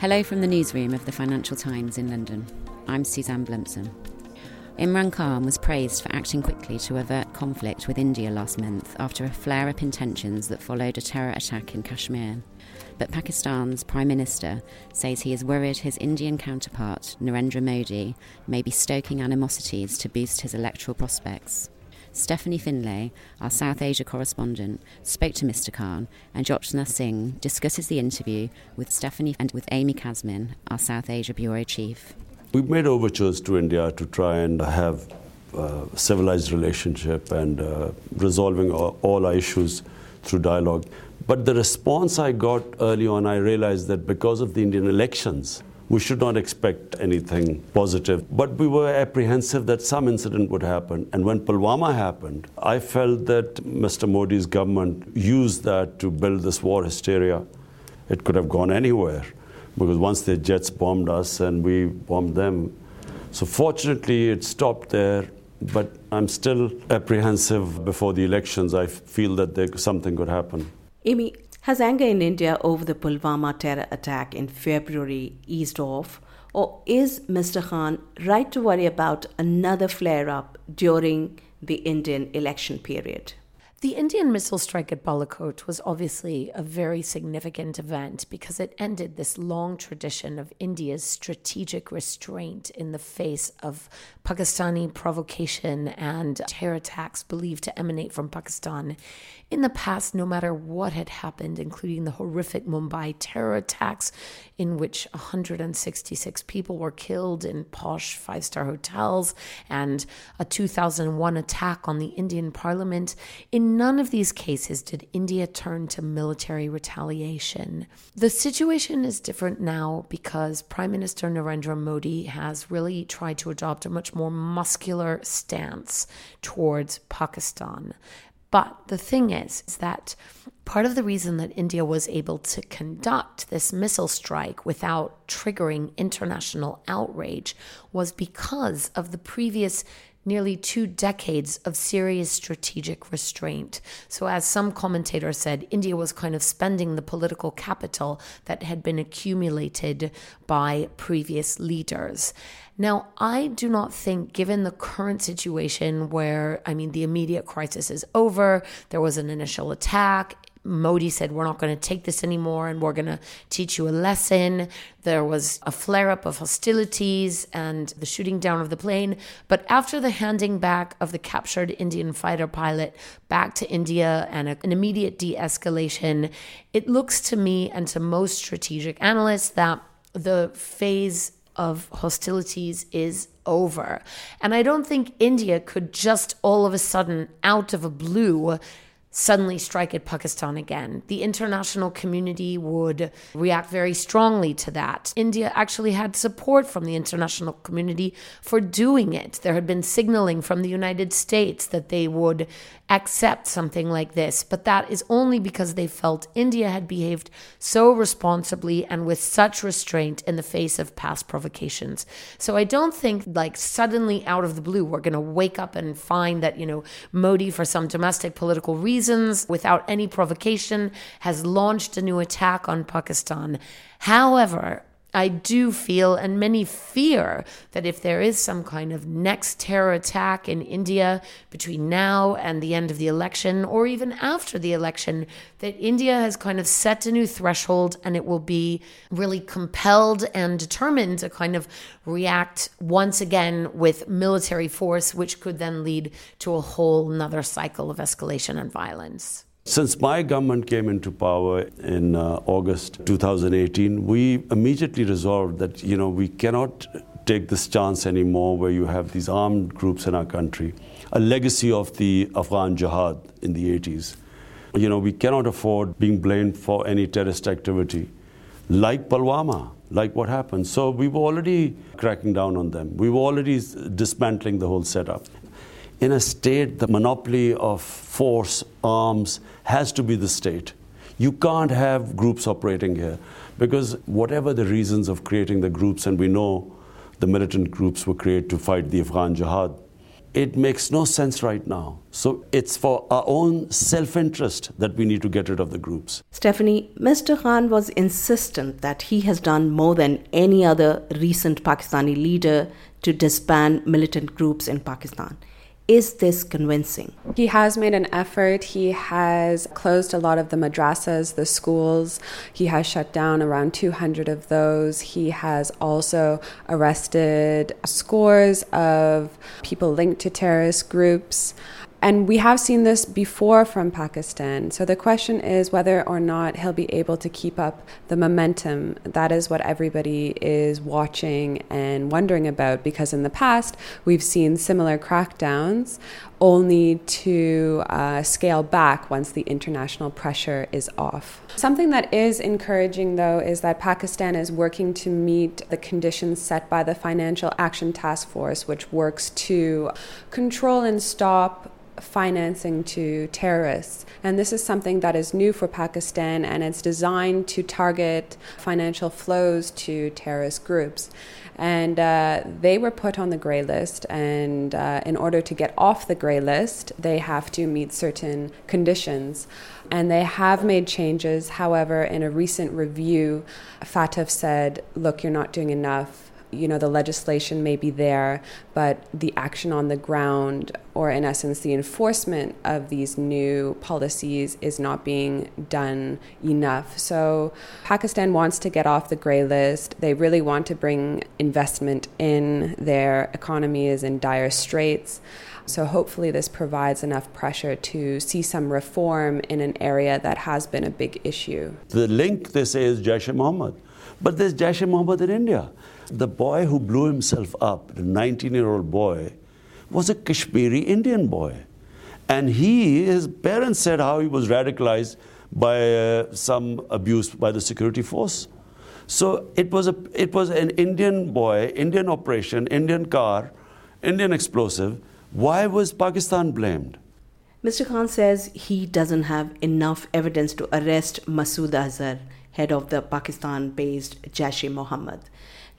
Hello from the newsroom of the Financial Times in London. I'm Suzanne Blumsom. Imran Khan was praised for acting quickly to avert conflict with India last month after a flare up in tensions that followed a terror attack in Kashmir. But Pakistan's Prime Minister says he is worried his Indian counterpart, Narendra Modi, may be stoking animosities to boost his electoral prospects. Stephanie Findlay, our South Asia correspondent, spoke to Mr. Khan, and Jyotsna Singh discusses the interview with Stephanie and with Amy Kazmin, our South Asia bureau chief. We've made overtures to India to try and have a civilized relationship and uh, resolving all our issues through dialogue. But the response I got early on, I realized that because of the Indian elections, we should not expect anything positive. But we were apprehensive that some incident would happen. And when Pulwama happened, I felt that Mr. Modi's government used that to build this war hysteria. It could have gone anywhere because once their jets bombed us and we bombed them. So fortunately, it stopped there. But I'm still apprehensive before the elections. I feel that there, something could happen. Amy, has anger in India over the Pulwama terror attack in February eased off? Or is Mr. Khan right to worry about another flare up during the Indian election period? The Indian missile strike at Balakot was obviously a very significant event because it ended this long tradition of India's strategic restraint in the face of Pakistani provocation and terror attacks believed to emanate from Pakistan. In the past, no matter what had happened, including the horrific Mumbai terror attacks, in which 166 people were killed in posh five star hotels, and a 2001 attack on the Indian parliament, in none of these cases did India turn to military retaliation. The situation is different now because Prime Minister Narendra Modi has really tried to adopt a much more muscular stance towards Pakistan. But the thing is, is that part of the reason that India was able to conduct this missile strike without triggering international outrage was because of the previous nearly two decades of serious strategic restraint. So, as some commentators said, India was kind of spending the political capital that had been accumulated by previous leaders. Now, I do not think, given the current situation where, I mean, the immediate crisis is over, there was an initial attack, Modi said, We're not going to take this anymore and we're going to teach you a lesson. There was a flare up of hostilities and the shooting down of the plane. But after the handing back of the captured Indian fighter pilot back to India and a, an immediate de escalation, it looks to me and to most strategic analysts that the phase of hostilities is over. And I don't think India could just all of a sudden, out of a blue, suddenly strike at Pakistan again. The international community would react very strongly to that. India actually had support from the international community for doing it. There had been signaling from the United States that they would accept something like this, but that is only because they felt India had behaved so responsibly and with such restraint in the face of past provocations. So I don't think like suddenly out of the blue we're going to wake up and find that, you know, Modi for some domestic political reasons without any provocation has launched a new attack on Pakistan. However, I do feel, and many fear, that if there is some kind of next terror attack in India between now and the end of the election, or even after the election, that India has kind of set a new threshold and it will be really compelled and determined to kind of react once again with military force, which could then lead to a whole another cycle of escalation and violence. Since my government came into power in uh, August 2018, we immediately resolved that you know we cannot take this chance anymore where you have these armed groups in our country, a legacy of the Afghan jihad in the 80s. You know, we cannot afford being blamed for any terrorist activity like Pulwama, like what happened. So we were already cracking down on them. We were already dismantling the whole setup in a state, the monopoly of force, arms, has to be the state. You can't have groups operating here because, whatever the reasons of creating the groups, and we know the militant groups were created to fight the Afghan jihad, it makes no sense right now. So it's for our own self interest that we need to get rid of the groups. Stephanie, Mr. Khan was insistent that he has done more than any other recent Pakistani leader to disband militant groups in Pakistan. Is this convincing? He has made an effort. He has closed a lot of the madrasas, the schools. He has shut down around 200 of those. He has also arrested scores of people linked to terrorist groups. And we have seen this before from Pakistan. So the question is whether or not he'll be able to keep up the momentum. That is what everybody is watching and wondering about because in the past we've seen similar crackdowns only to uh, scale back once the international pressure is off. Something that is encouraging, though, is that Pakistan is working to meet the conditions set by the Financial Action Task Force, which works to control and stop financing to terrorists. And this is something that is new for Pakistan and it's designed to target financial flows to terrorist groups. And uh, they were put on the gray list. And uh, in order to get off the gray list, they have to meet certain conditions. And they have made changes. However, in a recent review, FATF said, look, you're not doing enough you know the legislation may be there but the action on the ground or in essence the enforcement of these new policies is not being done enough. So pakistan wants to get off the gray list. They really want to bring investment in. Their economy is in dire straits. So hopefully this provides enough pressure to see some reform in an area that has been a big issue. The link say is Jaish-e-Mohammed but there's Jaish-e-Mohammed in india the boy who blew himself up, the 19 year old boy, was a Kashmiri Indian boy. And he, his parents said how he was radicalized by uh, some abuse by the security force. So it was, a, it was an Indian boy, Indian operation, Indian car, Indian explosive. Why was Pakistan blamed? Mr. Khan says he doesn't have enough evidence to arrest Masood Azhar, head of the Pakistan based Jaish Mohammed.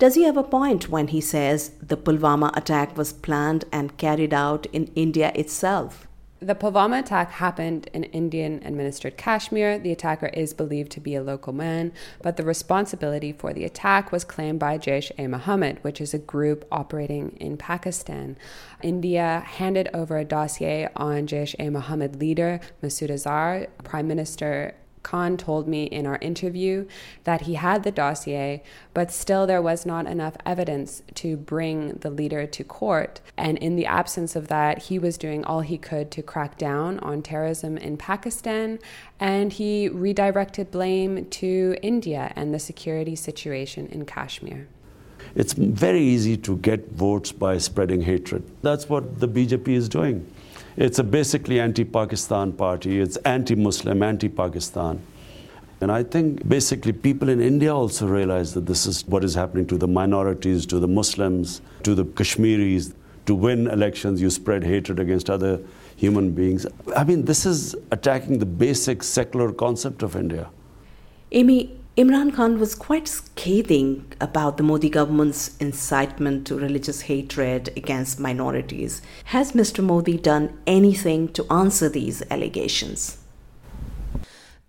Does he have a point when he says the Pulwama attack was planned and carried out in India itself? The Pulwama attack happened in Indian administered Kashmir. The attacker is believed to be a local man, but the responsibility for the attack was claimed by Jaish e Mohammed, which is a group operating in Pakistan. India handed over a dossier on Jaish e Mohammed leader Masood Azhar. Prime Minister Khan told me in our interview that he had the dossier, but still there was not enough evidence to bring the leader to court. And in the absence of that, he was doing all he could to crack down on terrorism in Pakistan, and he redirected blame to India and the security situation in Kashmir. It's very easy to get votes by spreading hatred. That's what the BJP is doing. It's a basically anti-Pakistan party. It's anti-Muslim, anti-Pakistan. And I think basically people in India also realize that this is what is happening to the minorities, to the Muslims, to the Kashmiris. To win elections, you spread hatred against other human beings. I mean, this is attacking the basic secular concept of India. Amy, Imran Khan was quite scathing about the Modi government's incitement to religious hatred against minorities. Has Mr. Modi done anything to answer these allegations?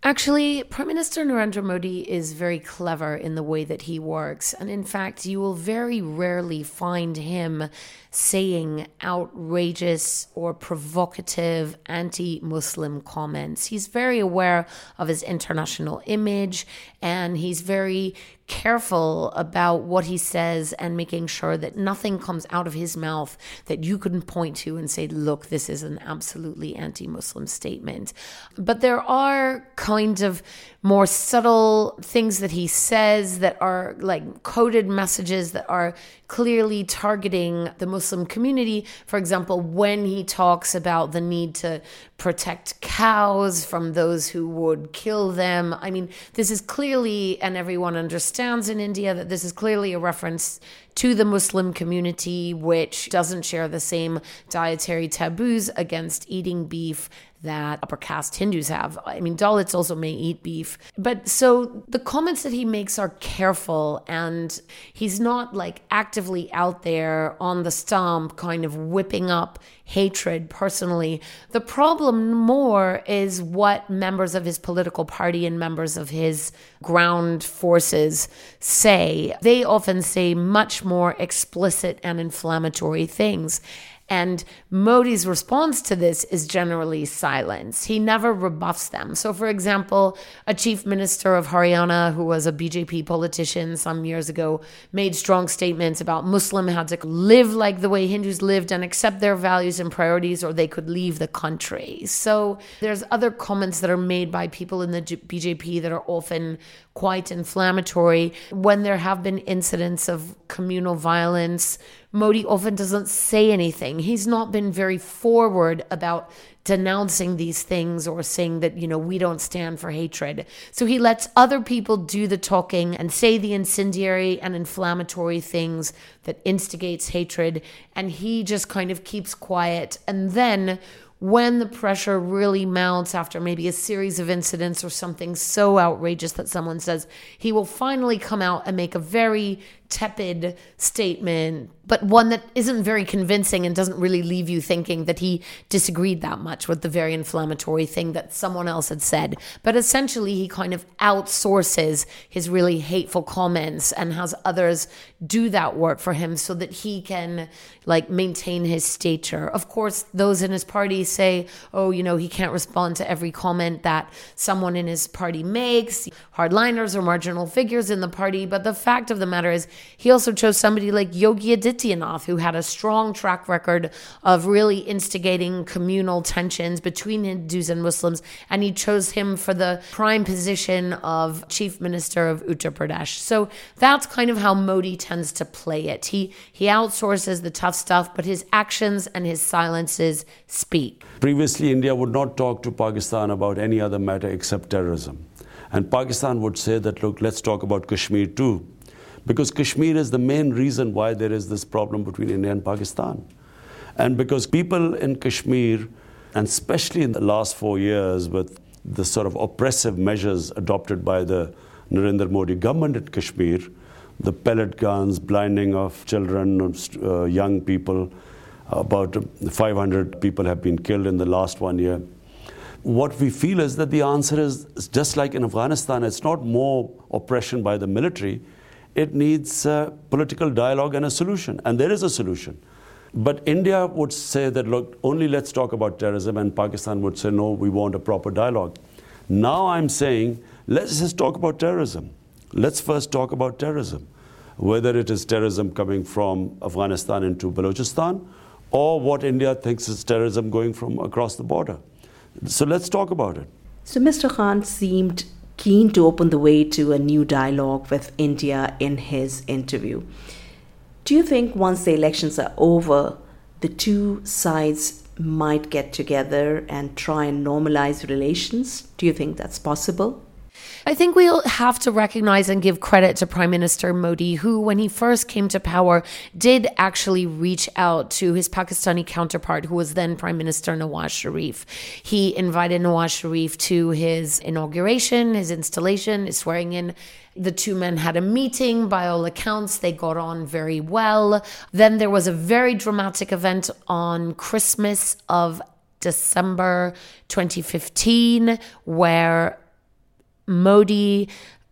Actually, Prime Minister Narendra Modi is very clever in the way that he works. And in fact, you will very rarely find him saying outrageous or provocative anti Muslim comments. He's very aware of his international image and he's very careful about what he says and making sure that nothing comes out of his mouth that you can point to and say, look, this is an absolutely anti Muslim statement. But there are kind of more subtle things that he says that are like coded messages that are clearly targeting the Muslim community. For example, when he talks about the need to protect cows from those who would kill them. I mean, this is clearly, and everyone understands in India that this is clearly a reference to the Muslim community, which doesn't share the same dietary taboos against eating beef that upper caste Hindus have. I mean, Dalits also may eat beef. But so the comments that he makes are careful and he's not like actively out there on the stump, kind of whipping up hatred personally. The problem more is what members of his political party and members of his ground forces say. They often say much more explicit and inflammatory things. And Modi's response to this is generally silence. He never rebuffs them. So, for example, a chief minister of Haryana, who was a BJP politician some years ago, made strong statements about Muslim had to live like the way Hindus lived and accept their values and priorities, or they could leave the country. So, there's other comments that are made by people in the BJP that are often quite inflammatory. When there have been incidents of communal violence, Modi often doesn't say anything. He's not been very forward about denouncing these things or saying that, you know, we don't stand for hatred. So he lets other people do the talking and say the incendiary and inflammatory things that instigates hatred. And he just kind of keeps quiet. And then when the pressure really mounts after maybe a series of incidents or something so outrageous that someone says, he will finally come out and make a very tepid statement, but one that isn't very convincing and doesn't really leave you thinking that he disagreed that much with the very inflammatory thing that someone else had said. But essentially, he kind of outsources his really hateful comments and has others do that work for him so that he can like maintain his stature. Of course, those in his party say, oh, you know, he can't respond to every comment that someone in his party makes, hardliners or marginal figures in the party. But the fact of the matter is, he also chose somebody like Yogi Adityanath, who had a strong track record of really instigating communal tensions between Hindus and Muslims, and he chose him for the prime position of chief minister of Uttar Pradesh. So that's kind of how Modi tends to play it. He he outsources the tough stuff, but his actions and his silences speak. Previously, India would not talk to Pakistan about any other matter except terrorism. And Pakistan would say that, look, let's talk about Kashmir too because Kashmir is the main reason why there is this problem between India and Pakistan. And because people in Kashmir, and especially in the last four years with the sort of oppressive measures adopted by the Narendra Modi government in Kashmir, the pellet guns, blinding of children, uh, young people, about 500 people have been killed in the last one year. What we feel is that the answer is just like in Afghanistan, it's not more oppression by the military, it needs uh, political dialogue and a solution. And there is a solution. But India would say that, look, only let's talk about terrorism, and Pakistan would say, no, we want a proper dialogue. Now I'm saying, let's just talk about terrorism. Let's first talk about terrorism. Whether it is terrorism coming from Afghanistan into Balochistan, or what India thinks is terrorism going from across the border. So let's talk about it. So Mr. Khan seemed keen to open the way to a new dialogue with India in his interview. Do you think once the elections are over, the two sides might get together and try and normalize relations? Do you think that's possible? I think we'll have to recognize and give credit to Prime Minister Modi, who, when he first came to power, did actually reach out to his Pakistani counterpart, who was then Prime Minister Nawaz Sharif. He invited Nawaz Sharif to his inauguration, his installation, his swearing in. The two men had a meeting. By all accounts, they got on very well. Then there was a very dramatic event on Christmas of December 2015 where Modi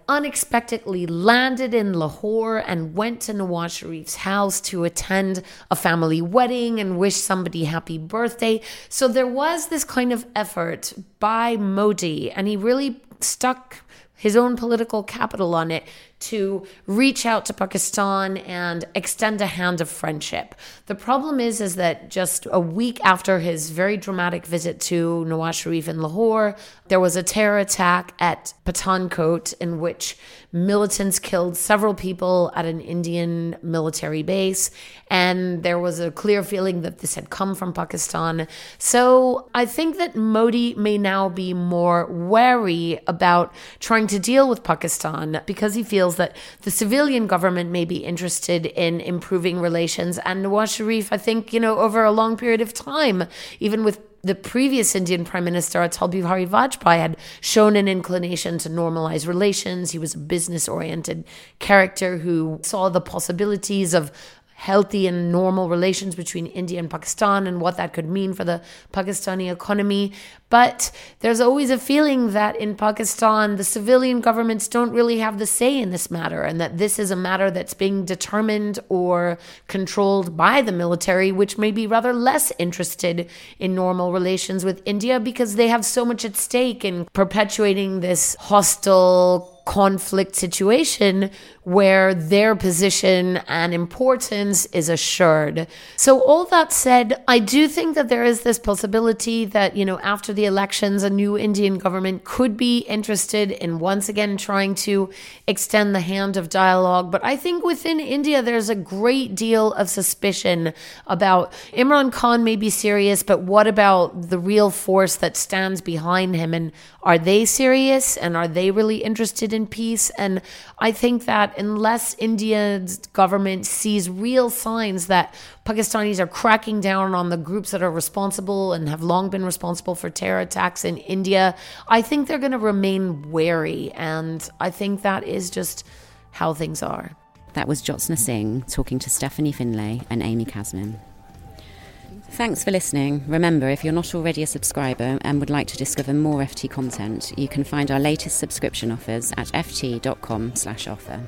unexpectedly landed in Lahore and went to Nawaz Sharif's house to attend a family wedding and wish somebody happy birthday. So there was this kind of effort by Modi, and he really stuck his own political capital on it to reach out to Pakistan and extend a hand of friendship. The problem is is that just a week after his very dramatic visit to Nawaz Sharif in Lahore, there was a terror attack at Pathankot in which militants killed several people at an Indian military base and there was a clear feeling that this had come from Pakistan. So, I think that Modi may now be more wary about trying to deal with Pakistan because he feels feels that the civilian government may be interested in improving relations. And Nawaz Sharif, I think, you know, over a long period of time, even with the previous Indian Prime Minister, Atal Bihari Vajpayee, had shown an inclination to normalize relations. He was a business oriented character who saw the possibilities of healthy and normal relations between India and Pakistan and what that could mean for the Pakistani economy. But there's always a feeling that in Pakistan, the civilian governments don't really have the say in this matter, and that this is a matter that's being determined or controlled by the military, which may be rather less interested in normal relations with India because they have so much at stake in perpetuating this hostile conflict situation where their position and importance is assured. So, all that said, I do think that there is this possibility that, you know, after the elections, a new Indian government could be interested in once again trying to extend the hand of dialogue. But I think within India, there's a great deal of suspicion about Imran Khan may be serious, but what about the real force that stands behind him? And are they serious? And are they really interested in peace? And I think that unless India's government sees real signs that Pakistanis are cracking down on the groups that are responsible and have long been responsible for terror attacks in India, I think they're going to remain wary. And I think that is just how things are. That was Jyotsna Singh talking to Stephanie Findlay and Amy Kazmin. Thanks for listening. Remember, if you're not already a subscriber and would like to discover more FT content, you can find our latest subscription offers at ft.com/offer.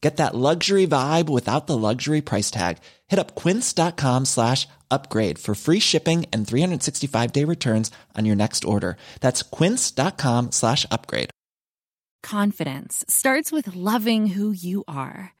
Get that luxury vibe without the luxury price tag. Hit up quince.com slash upgrade for free shipping and 365 day returns on your next order. That's quince.com slash upgrade. Confidence starts with loving who you are.